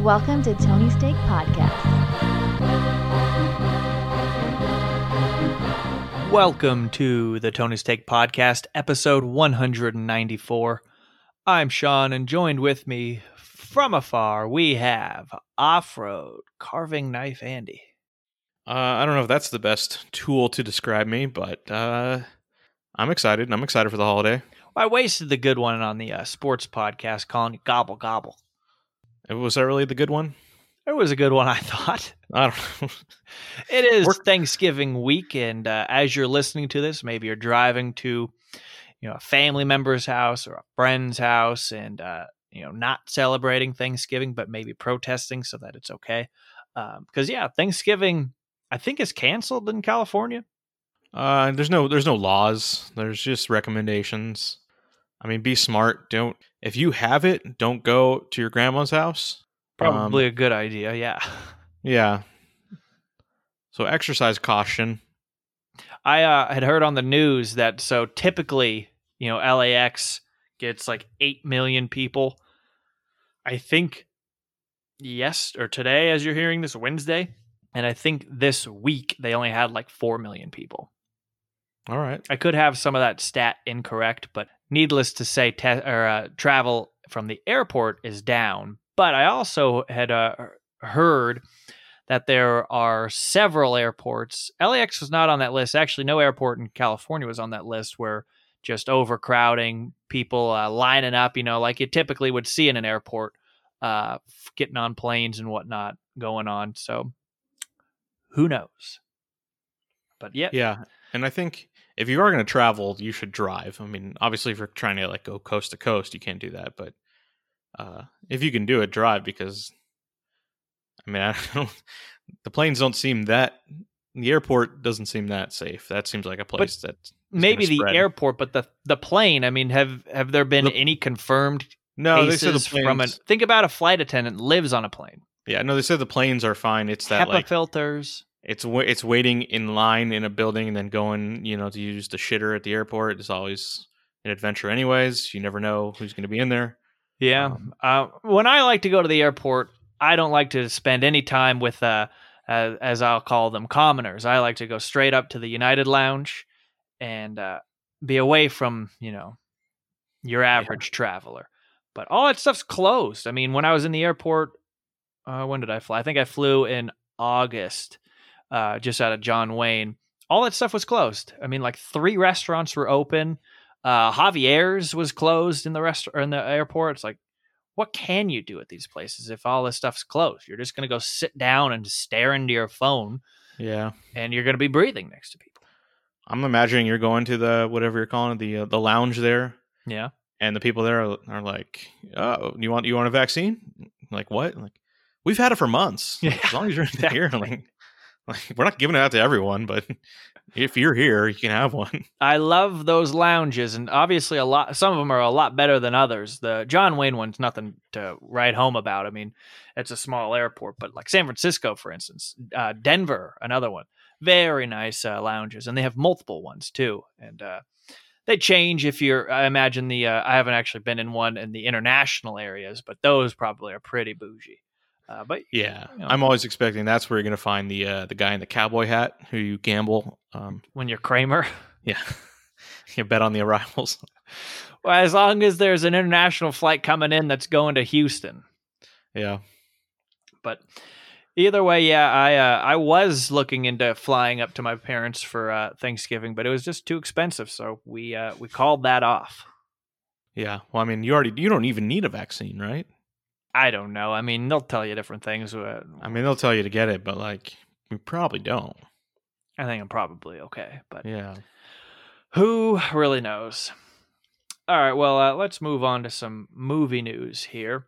Welcome to Tony Steak Podcast. Welcome to the Tony Steak Podcast, episode 194. I'm Sean, and joined with me from afar, we have Off Road Carving Knife Andy. Uh, I don't know if that's the best tool to describe me, but uh, I'm excited. and I'm excited for the holiday. I wasted the good one on the uh, sports podcast calling you Gobble Gobble. Was that really the good one? It was a good one, I thought. I don't know. It is We're- Thanksgiving week, and uh, as you're listening to this, maybe you're driving to, you know, a family member's house or a friend's house, and uh, you know, not celebrating Thanksgiving, but maybe protesting so that it's okay. Because yeah, Thanksgiving, I think is canceled in California. uh, there's no there's no laws. There's just recommendations. I mean, be smart. Don't if you have it, don't go to your grandma's house. Probably Um, a good idea. Yeah. yeah. So exercise caution. I uh, had heard on the news that so typically, you know, LAX gets like 8 million people. I think yes or today as you're hearing this Wednesday, and I think this week they only had like 4 million people. All right. I could have some of that stat incorrect, but needless to say te- or uh, travel from the airport is down. But I also had uh, heard that there are several airports. LAX was not on that list. Actually, no airport in California was on that list where just overcrowding, people uh, lining up, you know, like you typically would see in an airport, uh, getting on planes and whatnot going on. So who knows? But yeah, Yeah, and I think if you are going to travel, you should drive. I mean, obviously, if you're trying to like go coast to coast, you can't do that. But uh, if you can do it, drive because I mean, I don't, the planes don't seem that. The airport doesn't seem that safe. That seems like a place that maybe the spread. airport, but the the plane. I mean, have have there been The- any confirmed no, they said the cases planes. from an? Think about a flight attendant lives on a plane. yeah, no, they said the planes are fine. It's that HEPA like filters. It's it's waiting in line in a building and then going, you know, to use the shitter at the airport. It's always an adventure, anyways. You never know who's going to be in there. Yeah. Um, uh, when I like to go to the airport, I don't like to spend any time with, uh, uh, as I'll call them, commoners. I like to go straight up to the United Lounge and uh, be away from, you know, your average traveler. But all that stuff's closed. I mean, when I was in the airport, uh, when did I fly? I think I flew in August, uh, just out of John Wayne. All that stuff was closed. I mean, like three restaurants were open. Uh, Javier's was closed in the rest or in the airport. It's like, what can you do at these places if all this stuff's closed? You're just going to go sit down and stare into your phone, Yeah. and you're going to be breathing next to people. I'm imagining you're going to the whatever you're calling it, the uh, the lounge there, Yeah, and the people there are, are like, "Oh, you want you want a vaccine?" Like what? Like we've had it for months. Yeah, as long as you're here, exactly. like, like we're not giving it out to everyone, but if you're here, you can have one. I love those lounges, and obviously a lot. Some of them are a lot better than others. The John Wayne one's nothing to write home about. I mean, it's a small airport, but like San Francisco, for instance, uh, Denver, another one, very nice uh, lounges, and they have multiple ones too. And uh, they change if you're. I imagine the. Uh, I haven't actually been in one in the international areas, but those probably are pretty bougie. Uh, but Yeah, You know. I'm always expecting that's where you're gonna find the uh, the guy in the cowboy hat who you gamble. Um, when you're Kramer, yeah, you bet on the arrivals. well, as long as there's an international flight coming in that's going to Houston. Yeah, but either way, yeah, I uh, I was looking into flying up to my parents for uh, Thanksgiving, but it was just too expensive, so we uh, we called that off. yeah. Well, I mean, you already you don't even need a vaccine, right? I don't know. I mean, they'll tell you different things. uh, I mean, they'll tell you to get it, but like we probably don't. I think I'm probably okay, but Yeah. who really knows? All right, well, uh, let's move on to some movie news here.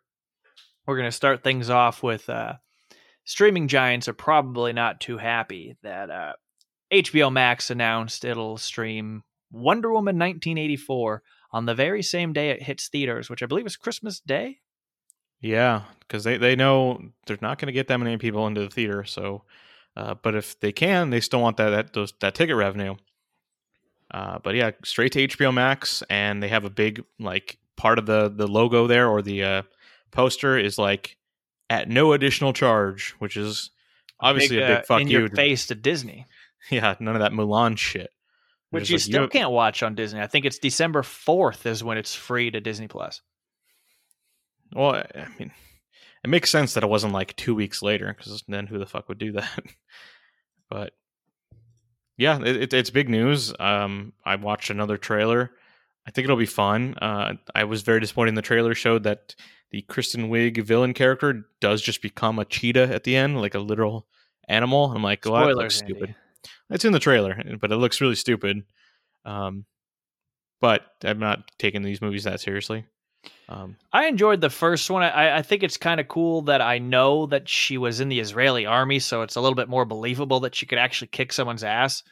We're going to start things off with uh, streaming giants are probably not too happy that uh, HBO Max announced it'll stream Wonder Woman 1984 on the very same day it hits theaters, which I believe is Christmas Day. Yeah, because they, they know they're not going to get that many people into the theater. So, uh, but if they can, they still want that that those that ticket revenue. Uh, but yeah, straight to HBO Max, and they have a big like part of the the logo there or the uh, poster is like at no additional charge, which is obviously a big uh, fuck in you. your face to Disney, Yeah, none of that Mulan shit. Which you like, still have- can't watch on Disney. I think it's December fourth is when it's free to Disney Plus. Well, I mean, it makes sense that it wasn't like two weeks later, because then who the fuck would do that? but yeah, it, it, it's big news. Um, I watched another trailer. I think it'll be fun. Uh, I was very disappointed. The trailer showed that the Kristen Wiig villain character does just become a cheetah at the end, like a literal animal. I'm like, well, that looks Andy. stupid. It's in the trailer, but it looks really stupid. Um, but I'm not taking these movies that seriously. Um, I enjoyed the first one. I, I think it's kind of cool that I know that she was in the Israeli army, so it's a little bit more believable that she could actually kick someone's ass.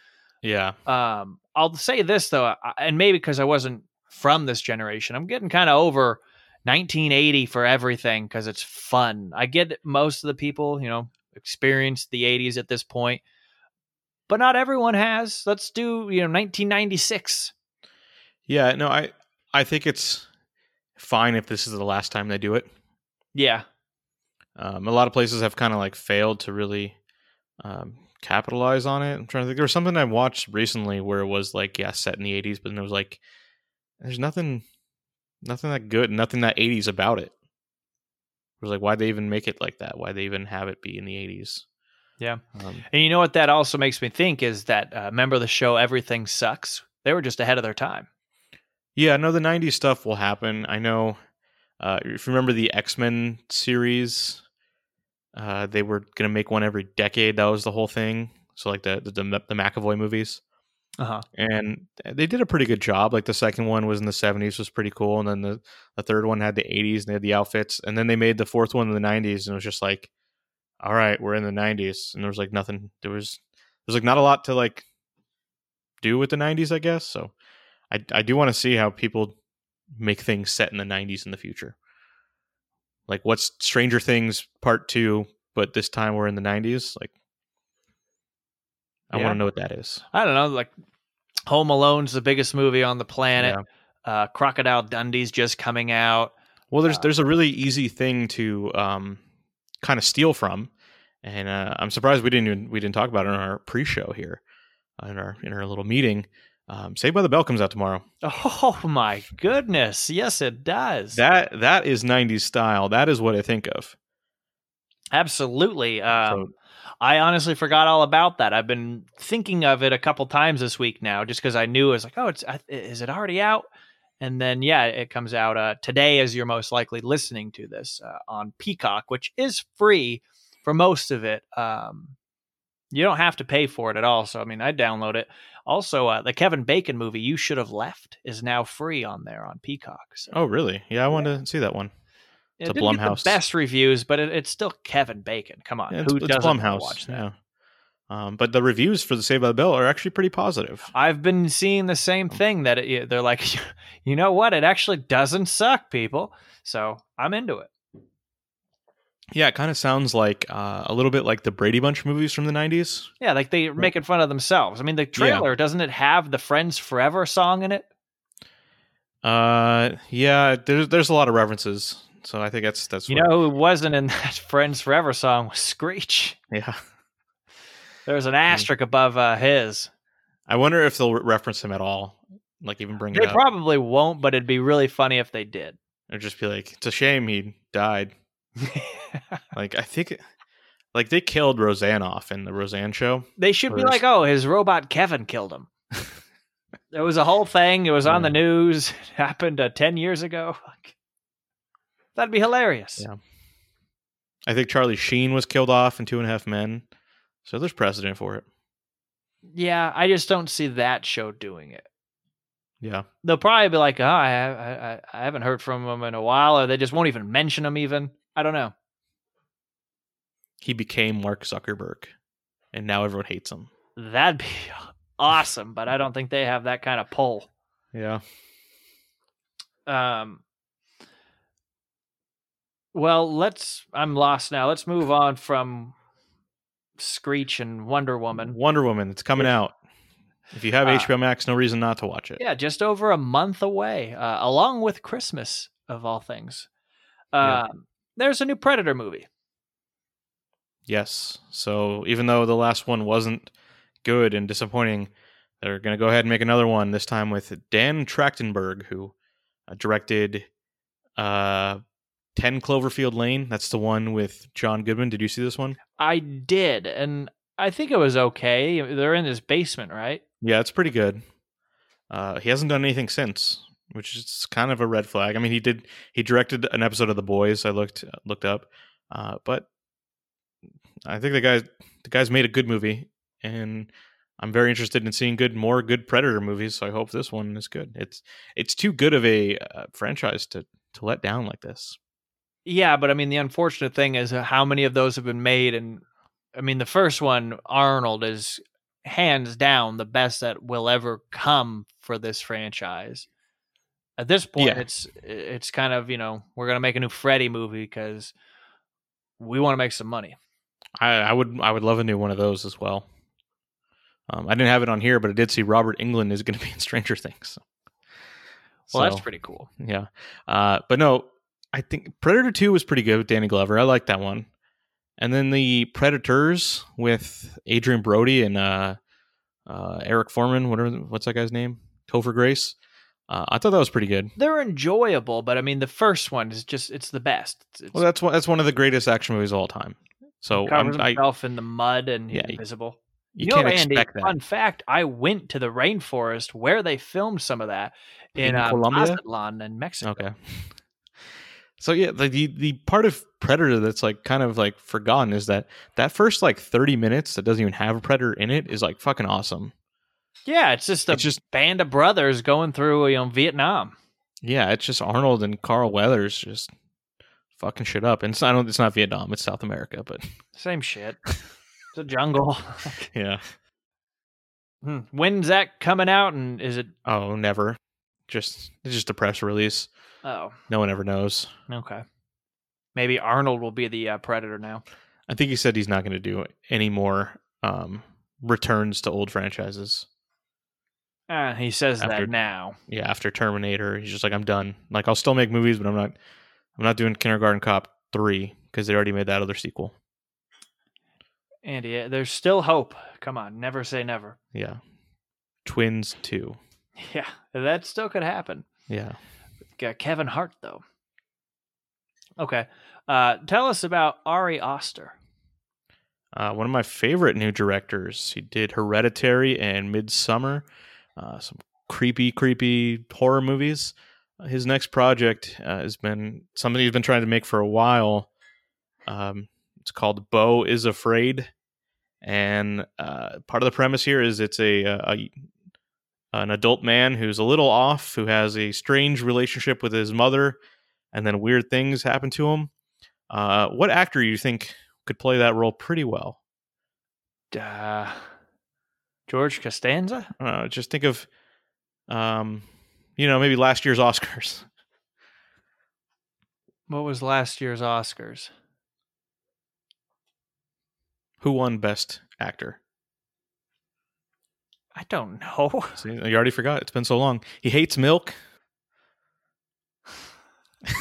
yeah, Um, I'll say this though, I- and maybe because I wasn't from this generation, I'm getting kind of over 1980 for everything because it's fun. I get most of the people, you know, experienced the 80s at this point, but not everyone has. Let's do, you know, 1996. Yeah, no, I I think it's fine if this is the last time they do it. Yeah, Um, a lot of places have kind of like failed to really um, capitalize on it. I'm trying to think. There was something I watched recently where it was like, yeah, set in the 80s, but then it was like, there's nothing, nothing that good, nothing that 80s about it. It was like, why'd they even make it like that? Why'd they even have it be in the 80s? Yeah. Um, And you know what that also makes me think is that uh, of the show Everything Sucks? They were just ahead of their time. Yeah, no, the '90s stuff will happen. I know. Uh, if you remember the X Men series, uh, they were gonna make one every decade. That was the whole thing. So like the the, the McAvoy movies, Uh huh. and they did a pretty good job. Like the second one was in the '70s, was pretty cool, and then the the third one had the '80s and they had the outfits, and then they made the fourth one in the '90s, and it was just like, all right, we're in the '90s, and there was like nothing. There was there's like not a lot to like do with the '90s, I guess. So I I do want to see how people make things set in the 90s in the future. Like what's Stranger Things part 2 but this time we're in the 90s? Like I Yeah. want to know what that is. I don't know. Like Home Alone's the biggest movie on the planet. Yeah. Uh, Crocodile Dundee's just coming out. Well, there's Uh, there's a really easy thing to um kind of steal from and uh, I'm surprised we didn't even, we didn't talk about it in our pre-show here in our in our little meeting. Um, Saved by the Bell comes out tomorrow. Oh my goodness! Yes, it does. That that is 90s style. That is what I think of. Absolutely. Um, So- I honestly forgot all about that. I've been thinking of it a couple times this week now, just because I knew it was like, oh, it's is it already out? And then yeah, it comes out uh, today, as you're most likely listening to this uh, on Peacock, which is free for most of it. Um, you don't have to pay for it at all. So I mean, I download it. Also, uh, the Kevin Bacon movie "You Should Have Left" is now free on there on Peacock. So Oh, really? Yeah, I wanted to see that one. it a Blumhouse. the best reviews, but it, it's still Kevin Bacon. Come on, Yeah, it's, who it's doesn't Blumhouse. watch that? Yeah. Um, but the reviews for the Saved by the Bell are actually pretty positive. I've been seeing the same Oh. thing that it, they're like, you know what? It actually doesn't suck, people. So I'm into it. Yeah, it kind of sounds like uh, a little bit like the Brady Bunch movies from the '90s. Yeah, like they're making fun of themselves. I mean, the trailer doesn't it have the Friends Forever song in it? Uh, yeah, there's there's a lot of references, so I think that's that's You know who wasn't in that Friends Forever song was Screech. Yeah, There was an asterisk above uh, his. I wonder if they'll re- reference him at all, like even bring They it up, probably won't, but it'd be really funny if they did. or just be like, "It's a shame he died." Like I think, like they killed Roseanne off in the Roseanne show. They should be like, oh, his robot Kevin killed him. There was a whole thing. It was on the news. It happened uh, 10 years ago. That'd be hilarious. Yeah. I think Charlie Sheen was killed off in Two and a Half Men, so there's precedent for it. Yeah, I just don't see that show doing it. Yeah. They'll probably be like, oh, I, I, I- I haven't heard from him in a while, or they just won't even mention him even. I don't know. he became Mark Zuckerberg, and now everyone hates him. That'd be awesome, but I don't think they have that kind of pull. Yeah. Um, well, let's. I'm lost now. Let's move on from Screech and Wonder Woman. Wonder Woman, it's coming out. If you have Uh, HBO Max, no reason not to watch it. Yeah, just over a month away, uh, along with Christmas of all things. Yeah. Um, There's a new Predator movie. Yes. So even though the last one wasn't good and disappointing, they're going to go ahead and make another one this time with Dan Trachtenberg, who uh, directed uh, 10 Cloverfield Lane. That's the one with John Goodman. Did you see this one? I did, and I think it was okay. They're in his basement, right? Yeah, it's pretty good. Uh, he hasn't done anything since, which is kind of a red flag. I mean, he did he directed an episode of The Boys. I looked looked up, uh, but I think the guy the guy's made a good movie, and I'm very interested in seeing good more good Predator movies. So I hope this one is good. It's it's too good of a uh, franchise to to let down like this. Yeah, but I mean, the unfortunate thing is uh, how many of those have been made, and I mean, the first one, Arnold, is hands down the best that will ever come for this franchise. At this point, Yeah. it's it's kind of you know we're gonna make a new Freddy movie because we want to make some money. I, I would I would love a new one of those as well. Um, I didn't have it on here, but I did see Robert Englund is going to be in Stranger Things. Well, that's pretty cool. yeah. Uh, but no, I think Predator Two was pretty good with Danny Glover. I like that one. And then the Predators with Adrien Brody and uh, uh, Eric Forman, whatever what's that guy's name, Topher Grace. Uh, I thought that was pretty good. They're enjoyable, but I mean, the first one is just it's the best. It's, it's Well, that's one that's one of the greatest action movies of all time. So covers I'm, I, himself in the mud and Yeah, you- invisible. you, know, can't Andy, expect that. Fun fact: I went to the rainforest where they filmed some of that in, In uh, Colombia? Mazatlan in Mexico. Okay. So yeah, the, the the part of Predator that's like kind of like forgotten is that that first like 30 minutes that doesn't even have a predator in it is like fucking awesome. Yeah, it's just a It's just band of brothers going through you know Vietnam. yeah, it's just Arnold and Carl Weathers just fucking shit up. And it's not it's not Vietnam, it's South America, but Same shit. it's a jungle. yeah. Hmm. When's that coming out? And is it? Oh, never. Just it's just a press release. Oh, No one ever knows. okay. Maybe Arnold will be the uh, predator now. I think he said he's not going to do any more um returns to old franchises. Ah, he says After- that now. yeah, after Terminator, he's just like, I'm done. Like, I'll still make movies, but I'm not, I'm not doing Kindergarten Cop three because they already made that other sequel. Andy, uh, there's still hope. Come on, never say never. Yeah, Twins two. Yeah, that still could happen. Yeah, Got Kevin Hart though. Okay, uh, tell us about Ari Aster. uh, one of my favorite new directors. He did Hereditary and Midsommar, uh, some creepy, creepy horror movies. Uh, His next project uh, has been something he's been trying to make for a while. Um, it's called Beau is Afraid, and uh, part of the premise here is it's a, a, an adult man who's a little off, who has a strange relationship with his mother, and then weird things happen to him. Uh, what actor do you think could play that role pretty well? Uh, George Costanza. I don't know. Just think of, um, you know, maybe last year's Oscars. What was last year's Oscars? Who won Best Actor? I don't know. See, you already forgot. It's been so long. He hates milk.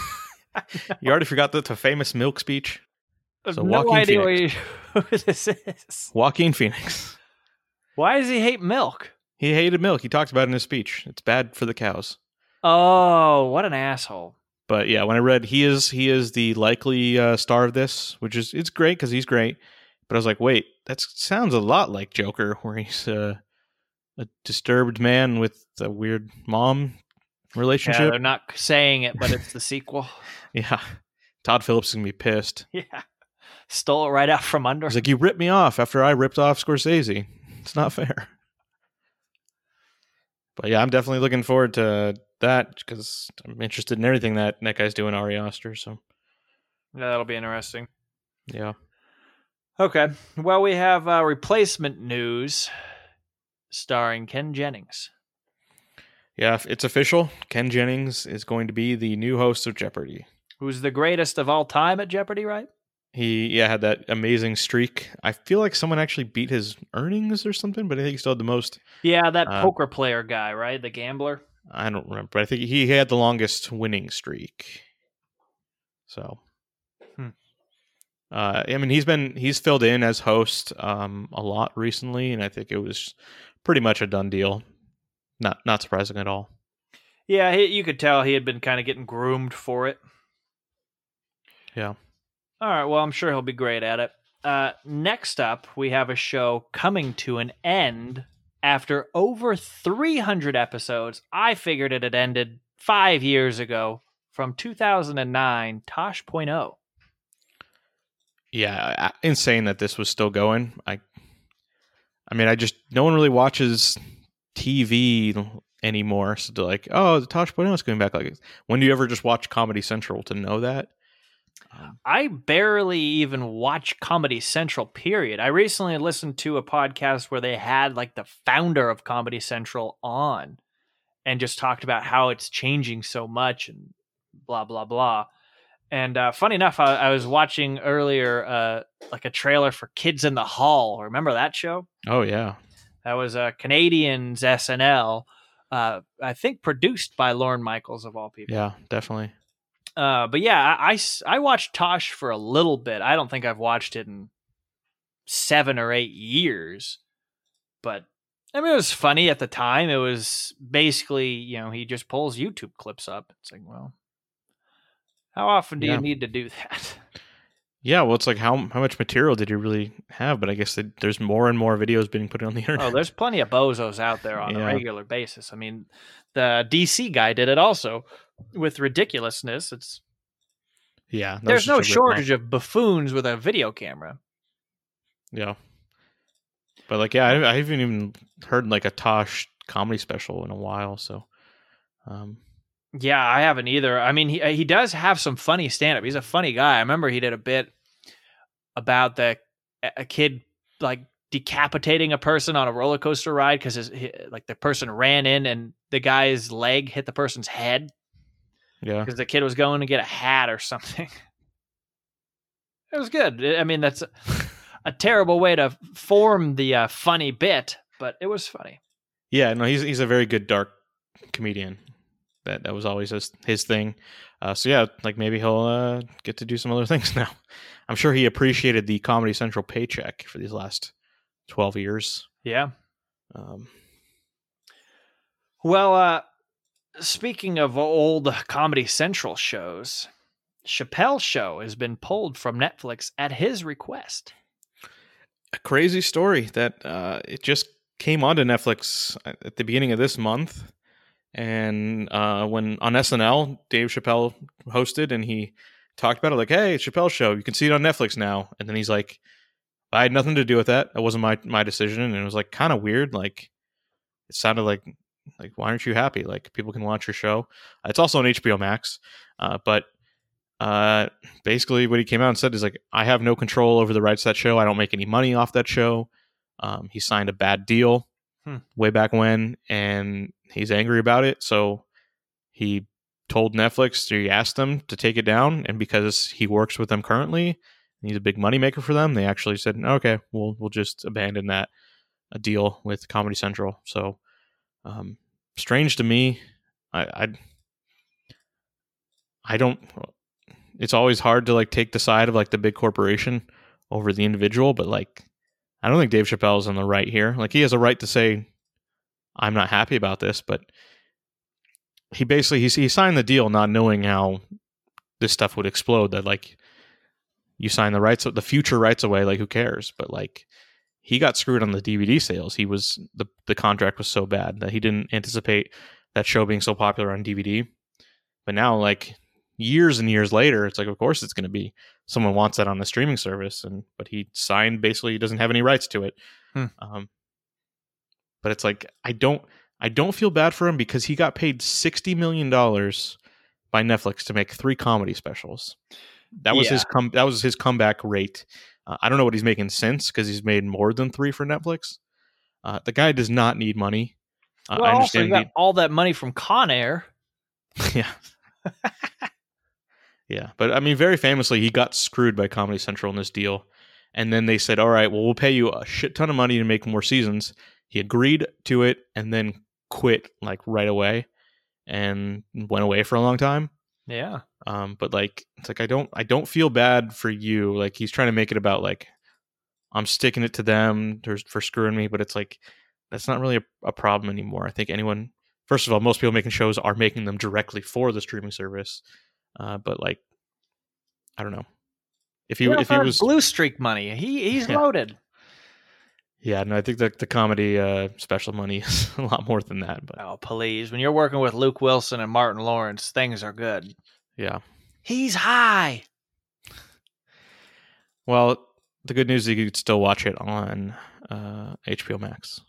You already forgot the, the famous milk speech. So no Joaquin idea Phoenix. what this is. Joaquin Phoenix. Why does he hate milk? He hated milk. He talked about it in his speech. It's bad for the cows. Oh, what an asshole! But yeah, when I read he is he is the likely uh, star of this, which is it's great because he's great. But I was like, wait, that sounds a lot like Joker, where he's uh, a disturbed man with a weird mom Yeah, relationship. they're not saying it, but it's the sequel. Yeah, Todd Phillips is gonna be pissed. Yeah, stole it right out from under. He's like, you ripped me off after I ripped off Scorsese. It's not fair. But yeah, I'm definitely looking forward to that because I'm interested in everything that that guy's doing, Ari Aster. So Yeah, that'll be interesting. yeah. Okay. Well, we have uh, replacement news starring Ken Jennings. Yeah, it's official. Ken Jennings is going to be the new host of Jeopardy. Who's the greatest of all time at Jeopardy, right? He yeah had that amazing streak. I feel like someone actually beat his earnings or something, but I think he still had the most. Yeah, that Uh, poker player guy, right? The gambler. I don't remember, but I think he had the longest winning streak. So Uh, I mean, he's been he's filled in as host um, a lot recently, and I think it was pretty much a done deal. Not not surprising at all. Yeah, he, you could tell he had been kind of getting groomed for it. Yeah. All right. Well, I'm sure he'll be great at it. Uh, next up, we have a show coming to an end after over 300 episodes. I figured it had ended five years ago from 2009, Tosh.0. Yeah, insane that this was still going. I, I mean, I just no one really watches TV anymore. So they're like, oh, the Tosh Point is going back. Like, when do you ever just watch Comedy Central to know that? Um, I barely even watch Comedy Central, period. I recently listened to a podcast where they had like the founder of Comedy Central on and just talked about how it's changing so much and blah, blah, blah. And uh, funny enough, I, I was watching earlier uh, like a trailer for Kids in the Hall. Remember that show? oh yeah, That was a Canadians SNL, uh, I think produced by Lorne Michaels of all people. yeah, definitely. Uh, but yeah, I I watched Tosh for a little bit. I don't think I've watched it in seven or eight years. But I mean, it was funny at the time. It was basically, you know, he just pulls YouTube clips up. It's like, well, how often do Yeah. you need to do that? Yeah, well, it's like how how much material did you really have? But I guess that there's more and more videos being put on the internet. Oh, there's plenty of bozos out there on Yeah. a regular basis. I mean, the DC guy did it also with ridiculousness. It's yeah, there's no shortage of buffoons with a video camera. Yeah, but like, yeah, I, I haven't even heard like a Tosh comedy special in a while. So, um, Yeah, I haven't either. I mean, he he does have some funny stand up. He's a funny guy. I remember he did a bit about the a kid like decapitating a person on a roller coaster ride because his like the person ran in and the guy's leg hit the person's head yeah, because the kid was going to get a hat or something. It was good. I mean, that's a, a terrible way to form the uh, funny bit, but it was funny. yeah. No, he's he's a very good dark comedian. That that was always his his thing. Uh, so yeah, like maybe he'll uh, get to do some other things now. I'm sure he appreciated the Comedy Central paycheck for these last twelve years. Yeah. Um, Well, uh, speaking of old Comedy Central shows, Chappelle's show has been pulled from Netflix at his request. a crazy story that uh, it just came onto Netflix at the beginning of this month, and uh, when on SNL, Dave Chappelle hosted, and he talked about it like, "Hey, it's Chappelle's show. You can see it on Netflix now." And then he's like, "I had nothing to do with that. That wasn't my my decision." And it was like kind of weird. Like it sounded like like why aren't you happy? Like people can watch your show. It's also on HBO Max, uh, but uh, basically what he came out and said is like, I have no control over the rights to that show. I don't make any money off that show. Um, he signed a bad deal Hmm. way back when, and he's angry about it. So he told Netflix, he asked them to take it down, and because he works with them currently, and he's a big moneymaker for them, they actually said, okay, we'll we'll just abandon that a deal with Comedy Central. So um, strange to me. I, I I don't. It's always hard to like take the side of like the big corporation over the individual, but like I don't think Dave Chappelle's on the right here. Like he has a right to say I'm not happy about this, but he basically he, he signed the deal not knowing how this stuff would explode. That like you sign the rights, the future rights away. Like who cares? But like he got screwed on the DVD sales. He was the the contract was so bad that he didn't anticipate that show being so popular on DVD. But now, like years and years later, it's like, of course, it's going to be someone wants that on the streaming service, and but he signed basically he doesn't have any rights to it. Hmm. Um, but it's like I don't I don't feel bad for him because he got paid sixty million dollars by Netflix to make three comedy specials. That was his come that was his comeback rate. Uh, I don't know what he's making since because he's made more than three for Netflix. Uh, the guy does not need money. Uh, well, I also, you understand. got all that money from Con Air. yeah, yeah, but I mean, very famously, he got screwed by Comedy Central in this deal, and then they said, "All right, well, we'll pay you a shit ton of money to make more seasons." He agreed to it, and then quit like right away, and went away for a long time. Yeah. Um, but like it's like I don't I don't feel bad for you. Like he's trying to make it about like I'm sticking it to them for, for screwing me, but it's like that's not really a, a problem anymore. I think anyone first of all, most people making shows are making them directly for the streaming service. Uh, but like I don't know. If he if he was blue streak money, he he's Yeah. loaded. Yeah, no, I think the the comedy uh special money is a lot more than that. But Oh, please! When you're working with Luke Wilson and Martin Lawrence, things are good. yeah. He's high. Well, the good news is you could still watch it on uh HBO Max.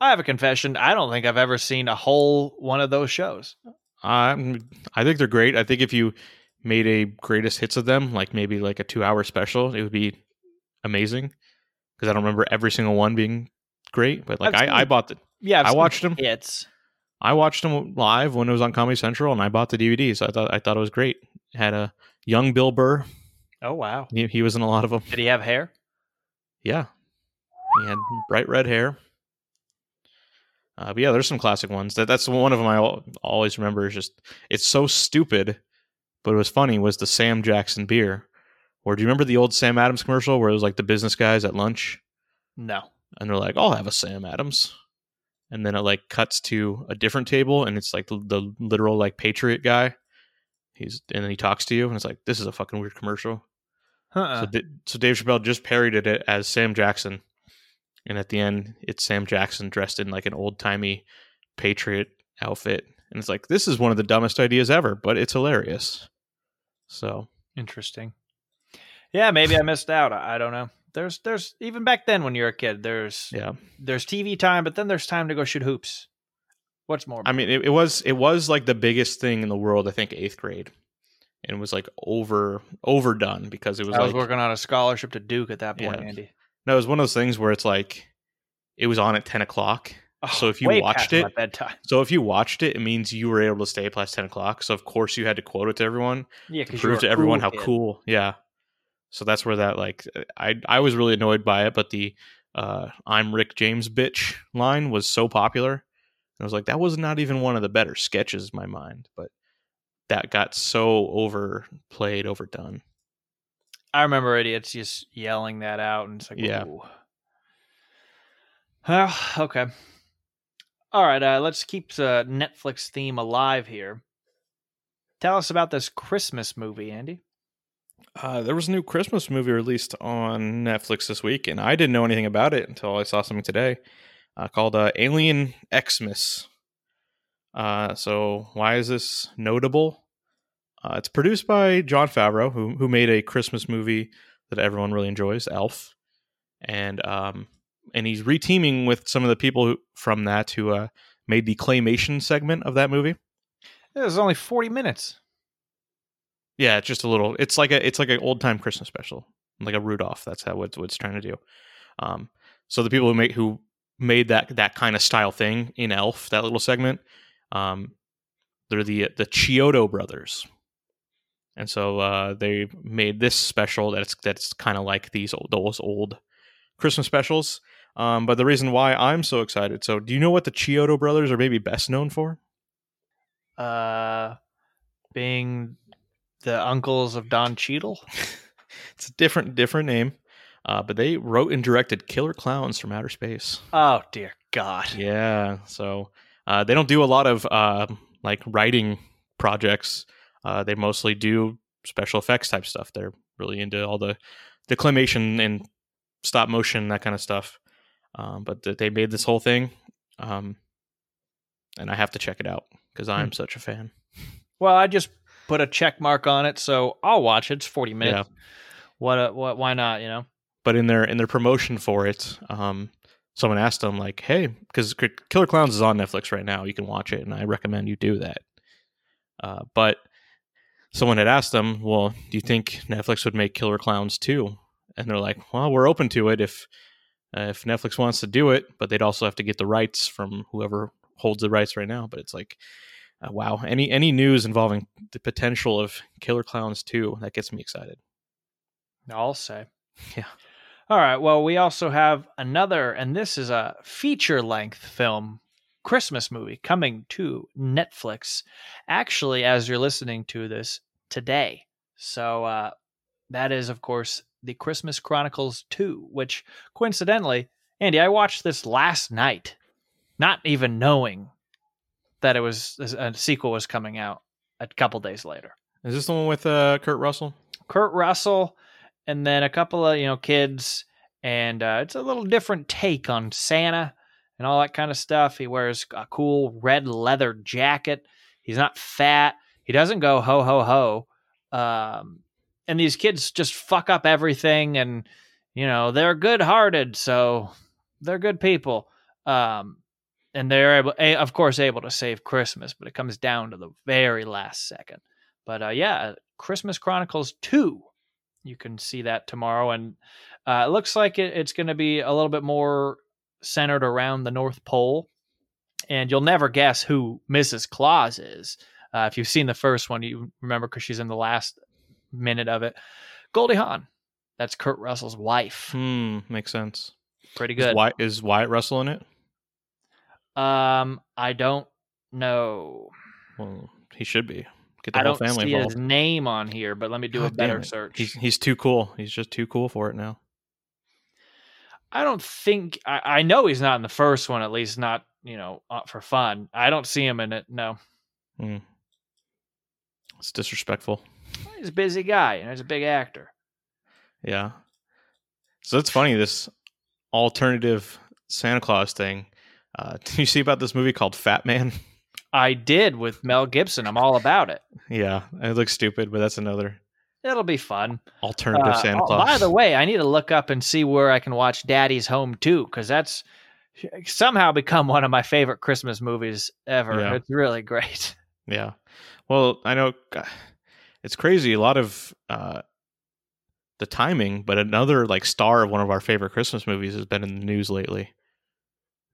I have a confession. I don't think I've ever seen a whole one of those shows. Um, I think they're great. I think if you made a greatest hits of them, like maybe like a two hour special, it would be amazing. Because I don't remember every single one being great, but like I've I, bought the Yeah, I've I watched them. Hits. I watched them live when it was on Comedy Central, and I bought the DVD. So I thought I thought it was great. Had a young Bill Burr. Oh wow! He, he was in a lot of them. Did he have hair? Yeah, he had bright red hair. Uh, but yeah, there's some classic ones. That that's one of them I always remember. Is just it's so stupid, but it was funny. Was the Sam Jackson beer? Or do you remember the old Sam Adams commercial where it was like the business guys at lunch No. and they're like, "I'll have a Sam Adams," and then it like cuts to a different table and it's like the, the literal like Patriot guy. He's and then he talks to you and it's like, "This is a fucking weird commercial." Uh-uh. So, D- so Dave Chappelle just parodied it as Sam Jackson, and at the end, it's Sam Jackson dressed in like an old timey Patriot outfit, and it's like this is one of the dumbest ideas ever, but it's hilarious. So Interesting. Yeah, maybe I missed out. I I don't know. There's there's even back then when you're a kid, there's yeah, there's TV time, but then there's time to go shoot hoops. What's more? I mean, it, it was it was like the biggest thing in the world. I think eighth grade, and it was like over overdone because it was I was like working on a scholarship to Duke at that point, Yeah. Andy. no, it was one of those things where it's like it was on at ten o'clock. Oh, so if you Oh, watched it-. So if you watched it, it means you were able to stay past ten o'clock. So of course you had to quote it to everyone. Yeah, to prove to everyone how cool. Yeah. So that's where that like I I was really annoyed by it, but the uh I'm Rick James bitch line was so popular. And I was like, that was not even one of the better sketches in my mind, but that got so overplayed, overdone. I remember idiots just yelling that out, and it's like, Yeah. Ooh. Well, okay. All right, uh, let's keep the Netflix theme alive here. Tell us about this Christmas movie, Andy. Uh, there was a new Christmas movie released on Netflix this week, and I didn't know anything about it until I saw something today uh, called uh, Alien Xmas. Uh, so, why is this notable? Uh, it's produced by Jon Favreau, who who made a Christmas movie that everyone really enjoys, Elf, and um, and he's reteaming with some of the people who, from that who uh, made the claymation segment of that movie. It was only forty minutes. Yeah, it's just a little. It's like a it's like an old time Christmas special, like a Rudolph. That's how what, what it's trying to do. Um, so the people who make who made that that kind of style thing in Elf, that little segment, um, they're the the Chiodo brothers, and so uh, they made this special that's that's kind of like these those old Christmas specials. Um, but the reason why I'm so excited. So, do you know what the Chiodo brothers are maybe best known for? Uh, being the uncles of Don Cheadle. it's a different different name, uh, but they wrote and directed Killer Clowns from Outer Space. Oh dear God. Yeah, so uh, they don't do a lot of uh, like writing projects. Uh, they mostly do special effects type stuff. They're really into all the declamation and stop motion that kind of stuff. Um, but th- they made this whole thing, um, and I have to check it out because I'm such a fan. Well, I just put a check mark on it, so I'll watch it. It's forty minutes. What? Uh, what? Why not? You know. but in their in their promotion for it, um, someone asked them like, "Hey, because Killer Clowns is on Netflix right now, you can watch it, and I recommend you do that." Uh, but someone had asked them, "Well, do you think Netflix would make Killer Clowns too?" And they're like, "Well, we're open to it if uh, if Netflix wants to do it, but they'd also have to get the rights from whoever holds the rights right now." But it's like, uh, wow, any any news involving the potential of Killer Clowns two that gets me excited. I'll say. Yeah. All right. Well, we also have another, and this is a feature length film, Christmas movie coming to Netflix. Actually, as you're listening to this today, so uh, that is, of course, the Christmas Chronicles 2, which coincidentally, Andy, I watched this last night, not even knowing that it was a sequel was coming out a couple days later. Is this the one with uh, Kurt Russell? Kurt Russell, and then a couple of you know kids, and uh, it's a little different take on Santa and all that kind of stuff. He wears a cool red leather jacket. He's not fat. He doesn't go ho ho ho. Um, and these kids just fuck up everything, and you know they're good hearted, so they're good people. Um, and they're able, a, of course, able to save Christmas, but it comes down to the very last second. But uh, yeah, Christmas Chronicles two, you can see that tomorrow, and uh, it looks like it, it's going to be a little bit more centered around the North Pole, and you'll never guess who Mrs. Claus is. Uh, if you've seen the first one, you remember because she's in the last minute of it. Goldie Hawn, that's Kurt Russell's wife. Hmm, makes sense. Pretty Is good. Wyatt, is Wyatt Russell in it? Um, I don't know. Well, he should be. Get the I whole don't family see involved. his name on here, but let me do a God damn better search. He's he's too cool. He's just too cool for it now. I don't think I, I know he's not in the first one, at least not you know uh, for fun. I don't see him in it. No, Hmm. It's disrespectful. he's a busy guy and he's a big actor. Yeah. So it's funny this alternative Santa Claus thing. Uh, did you see about this movie called Fat Man? I did with Mel Gibson. I'm all about it. yeah, it looks stupid, but that's another It'll be fun. alternative Uh, Santa oh, Claus. By the way, I need to look up and see where I can watch Daddy's Home too, because that's somehow become one of my favorite Christmas movies ever. Yeah. It's really great. Yeah. Well, I know it's crazy. A lot of uh, the timing, but another like star of one of our favorite Christmas movies has been in the news lately.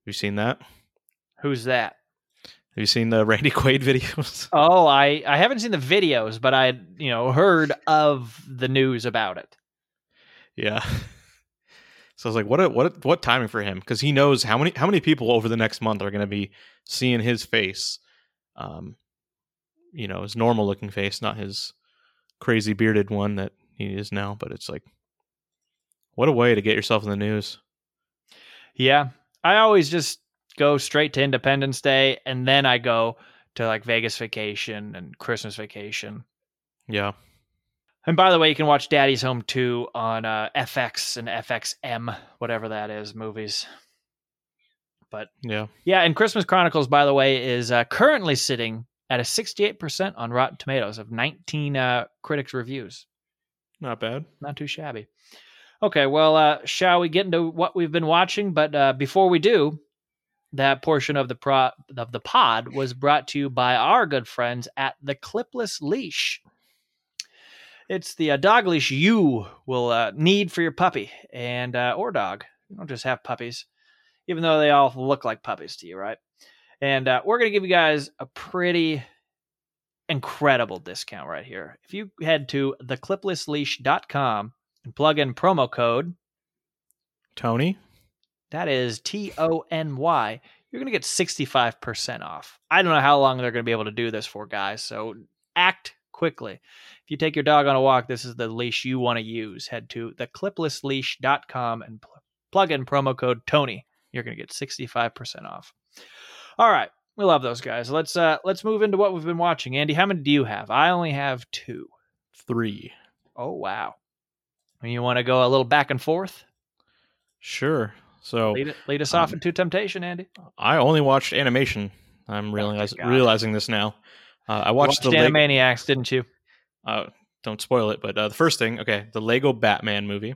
Have you seen that? Who's that? Have you seen the Randy Quaid videos? Oh, I I haven't seen the videos, but I you know heard of the news about it. yeah. So I was like, what? A, what? A, what timing for him? Because he knows how many how many people over the next month are going to be seeing his face. Um, you know, his normal looking face, not his crazy bearded one that he is now. But it's like, what a way to get yourself in the news. Yeah, I always just go straight to Independence Day, and then I go to like Vegas Vacation and Christmas Vacation. Yeah. And by the way, you can watch Daddy's Home 2 on uh, FX and FXM, whatever that is, movies. But Yeah. yeah, and Christmas Chronicles, by the way, is uh, currently sitting at a 68% on Rotten Tomatoes of 19 uh, critics' reviews. Not bad. Not too shabby. Okay, well, uh, shall we get into what we've been watching? But uh, before we do, that portion of the pro- of the pod was brought to you by our good friends at the Clipless Leash. It's the uh, dog leash you will uh, need for your puppy and uh, or dog. You don't just have puppies, even though they all look like puppies to you, right? And uh, we're going to give you guys a pretty incredible discount right here. If you head to thecliplessleash.com and plug in promo code, Tony. that is T O N Y, you're going to get 65% off. I don't know how long they're going to be able to do this for, guys. So act quickly. If you take your dog on a walk, this is the leash you want to use. Head to thecliplessleash.com and pl- plug in promo code Tony. You're going to get 65% off. All right. We love those guys. Let's uh let's move into what we've been watching. Andy, how many do you have? I only have 2. Three. Oh wow. You want to go a little back and forth? Sure. So Lead, lead us off um, into temptation, Andy. I only watched animation. I'm Oh, realize, good God. realizing this now. Uh, I watched, Watched the Lego, Animaniacs, didn't you? uh, don't spoil it, but uh, the first thing, okay, the Lego Batman movie.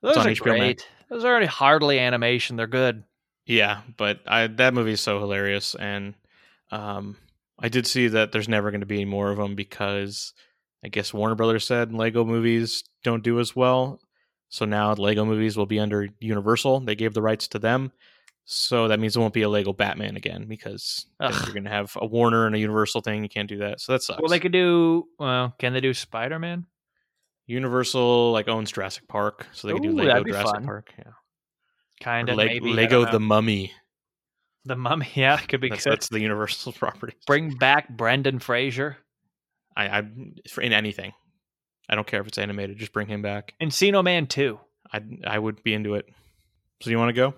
Those are HBO Max. great. Those are already hardly animation. They're good. Yeah, but I that movie is so hilarious, and um, I did see that there's never going to be any more of them because I guess Warner Brothers said Lego movies don't do as well, so now Lego movies will be under Universal. They gave the rights to them, so that means it won't be a Lego Batman again because you're going to have a Warner and a Universal thing. You can't do that, so that sucks. Well, they could do. Well, can they do Spider Man? Universal like owns Jurassic Park, so they could do Lego Jurassic fun. Park. Yeah, Kind of. Maybe, Lego the. Mummy. The Mummy, yeah, could be That's, good. that's the Universal property. Bring back Brendan Fraser. I, I for in anything. I don't care if it's animated. Just bring him back. Encino Man 2. I I would be into it. So you want to go?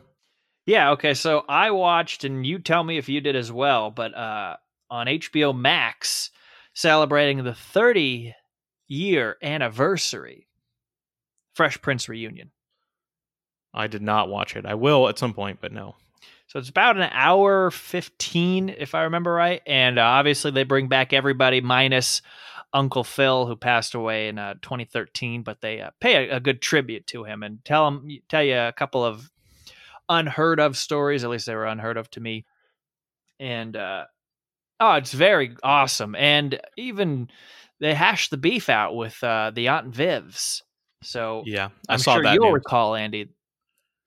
Yeah, okay. So I watched, and you tell me if you did as well, but uh, on HBO Max, celebrating the 30 year anniversary, Fresh Prince reunion. I did not watch it. I will at some point, but no. So it's about an hour 15, if I remember right. And uh, obviously, they bring back everybody minus Uncle Phil, who passed away in uh, 2013, but they uh, pay a, a good tribute to him and tell him, tell you a couple of unheard of stories. At least they were unheard of to me. And uh, oh, it's very awesome. And even they hash the beef out with uh, the Aunt Vivs. So Yeah, I I'm saw sure that. you'll news. recall, Andy.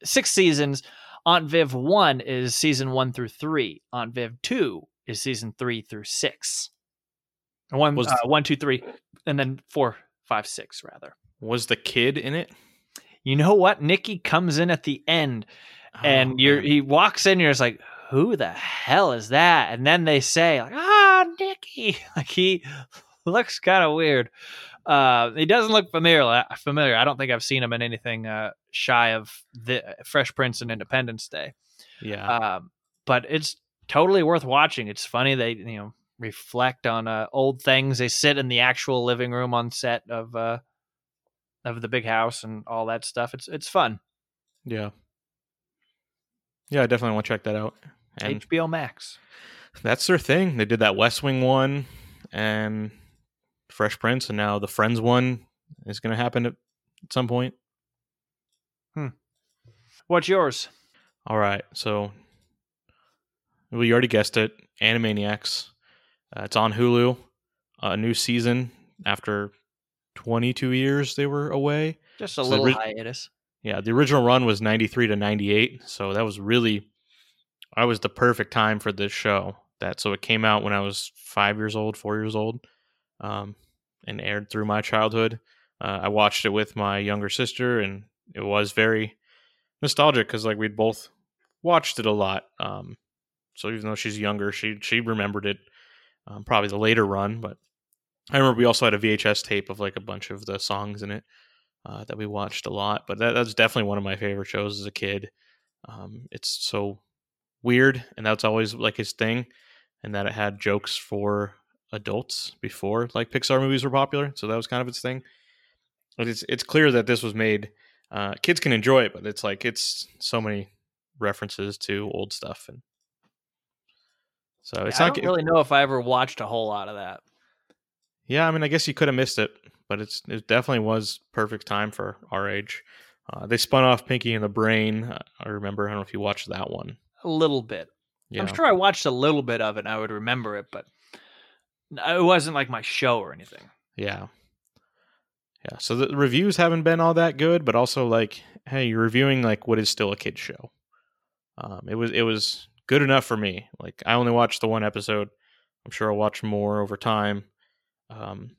Six seasons. Aunt Viv one is season one through three. Aunt Viv two is season three through six. One, Was- uh, one, two, three, and then four, five, six, rather. Was the kid in it? You know what? Nikki comes in at the end, and Oh, you're he walks in. You're just like, who the hell is that? And then they say, like, ah, Nikki. Like he looks kind of weird. Uh, he doesn't look familiar. Familiar. I don't think I've seen him in anything uh, shy of the Fresh Prince and Independence Day. yeah. Um, but it's totally worth watching. It's funny. They you know reflect on uh, old things. They sit in the actual living room on set of uh, of the big house and all that stuff. It's it's fun. yeah. Yeah, I definitely want to check that out. And HBO Max. that's their thing. They did that West Wing one and Fresh Prince, and now the Friends one is going to happen at, some point. Hmm. What's yours? All right, so well, you already guessed it, Animaniacs. Uh, it's on Hulu. A new season after 22 years they were away. Just a So little ri- hiatus. Yeah, the original run was 93 to 98, so that was really I was the perfect time for this show. That so it came out when I was 5 years old, 4 years old. Um and aired through my childhood. Uh, I watched it with my younger sister and it was very nostalgic cuz like we'd both watched it a lot. Um so even though she's younger, she she remembered it um, probably the later run, but I remember we also had a VHS tape of like a bunch of the songs in it uh, that we watched a lot. But that, that's definitely one of my favorite shows as a kid. Um, it's so weird, and that's always like his thing, and that it had jokes for adults before like Pixar movies were popular. So that was kind of its thing. But it's it's clear that this was made. Uh, kids can enjoy it, but it's like it's so many references to old stuff, and so it's I not don't really know if I ever watched a whole lot of that. Yeah, I mean, I guess you could have missed it, but it's it definitely was perfect time for our age. Uh, they spun off Pinky and the Brain. uh, I remember. I don't know if you watched that one. A little bit. Yeah, I'm sure I watched a little bit of it and I would remember it, but it wasn't like my show or anything. yeah, yeah. So the reviews haven't been all that good, but also like, hey, you're reviewing like what is still a kid show. Um, it was it was good enough for me. Like I only watched the one episode. I'm sure I'll watch more over time. Um,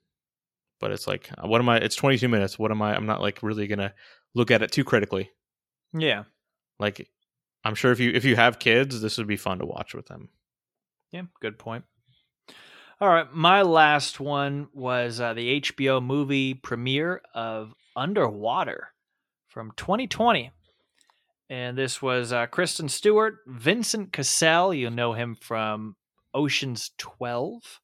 but it's like, what am I? It's 22 minutes. What am I? I'm not like really gonna look at it too critically. Yeah. like i'm sure if you if you have kids this would be fun to watch with them Yeah, good point. All right, my last one was uh, the HBO movie premiere of Underwater from 2020. And this was uh, Kristen Stewart, Vincent Cassel, you know him from Ocean's 12,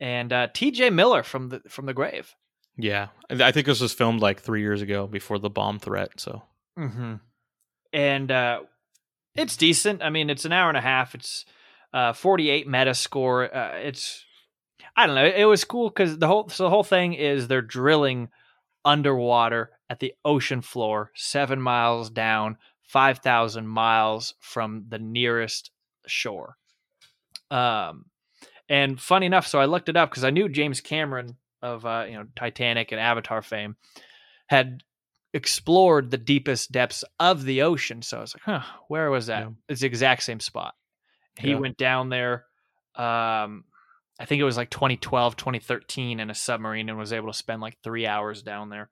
and uh, TJ Miller from the from the grave. yeah i think this was filmed like three years ago before the bomb threat so Mm-hmm. And uh, it's decent. I mean, it's an hour and a half. It's uh, 48 meta score. Uh, it's I don't know. It was cool because the whole so the whole thing is they're drilling underwater at the ocean floor, seven miles down, five thousand miles from the nearest shore. Um, and funny enough, so I looked it up because I knew James Cameron of uh, you know Titanic and Avatar fame had explored the deepest depths of the ocean. So I was like, huh, where was that? Yeah. It's the exact same spot. He Yeah. went down there. Um, I think it was like 2012, 2013 in a submarine and was able to spend like three hours down there.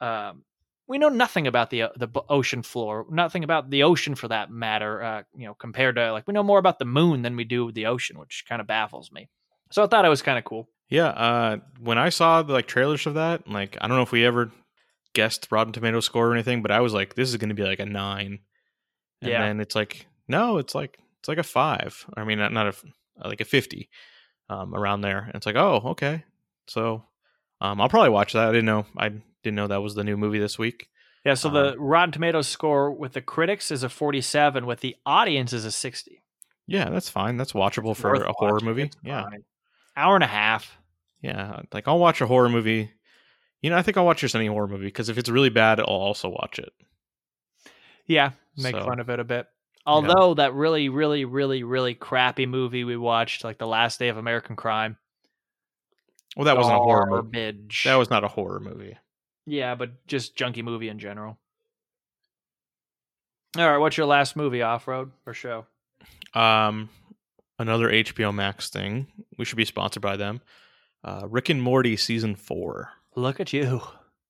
Um, we know nothing about the uh, the ocean floor, nothing about the ocean for that matter. Uh, you know, compared to like we know more about the moon than we do the ocean, which kind of baffles me. So I thought it was kind of cool. Yeah, uh, when I saw the like trailers of that, like I don't know if we ever guessed Rotten Tomato score or anything, but I was like, this is going to be like a nine, and Yeah. then it's like, no, it's like it's like a five. I mean, not, not a like a fifty, um, around there. And it's like, oh, okay, so um, I'll probably watch that. I didn't know I didn't know that was the new movie this week. Yeah. So the Rotten Tomatoes score with the critics is a 47, with the audience is a 60. Yeah, that's fine. That's watchable for Worth a horror movie. It's Yeah, fine. Hour and a half. yeah. Like I'll watch a horror movie. You know, I think I'll watch just any horror movie because if it's really bad, I'll also watch it. Yeah, make So- fun of it a bit. Although that really, really, really, really crappy movie we watched, like The Last Day of American Crime, Well, that wasn't a horror movie. That was not a horror movie. yeah, but just junky movie in general. All right, what's your last movie off road or show? Um, another HBO Max thing. We should be sponsored by them. Uh, Rick and Morty season four. Look at you.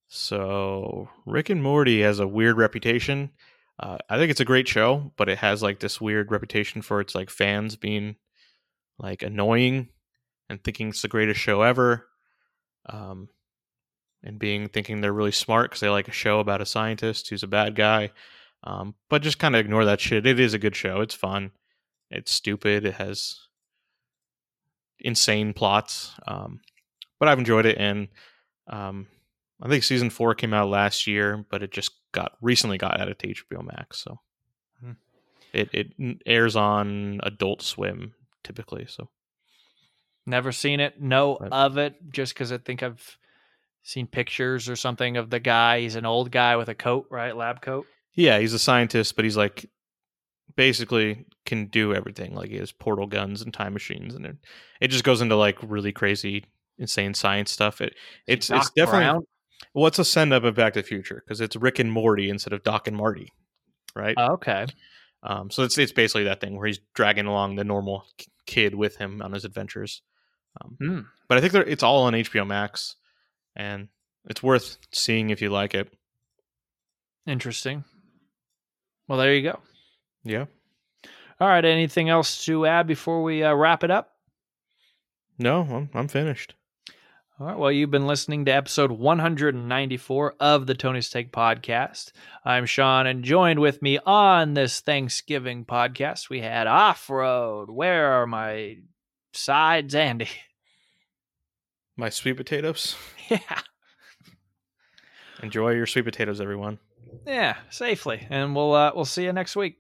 So Rick and Morty has a weird reputation. Uh, I think it's a great show, but it has like this weird reputation for its like fans being like annoying and thinking it's the greatest show ever. Um, and being thinking they're really smart because they like a show about a scientist who's a bad guy. Um, but just kind of ignore that shit. It is a good show. It's fun. It's stupid. It has insane plots. Um, but I've enjoyed it, and um, I think season four came out last year, but it just got recently got added to HBO Max. So Hmm. it it airs on Adult Swim typically. So Never seen it. Know Right. of it just because I think I've seen pictures or something of the guy. He's an old guy with a coat, right? Lab coat. yeah, he's a scientist, but he's like basically can do everything. Like he has portal guns and time machines, and it, it just goes into like really crazy, insane science stuff. It it's it's definitely Brown? Well, it's a send up of Back to the Future because it's Rick and Morty instead of Doc and Marty, right? Oh, okay. Um, so it's it's basically that thing where he's dragging along the normal k- kid with him on his adventures. Um, Hmm. But I think it's all on HBO Max, and it's worth seeing if you like it. Interesting. Well, there you go. Yeah. All right. Anything else to add before we uh, wrap it up? No, I'm I'm finished. All right. Well, you've been listening to episode 194 of the Tony Steak Podcast. I'm Sean, and joined with me on this Thanksgiving podcast, we had Off Road. Where are my sides, Andy? My sweet potatoes. Yeah. Enjoy your sweet potatoes, everyone. Yeah. Safely. And we'll uh, we'll see you next week.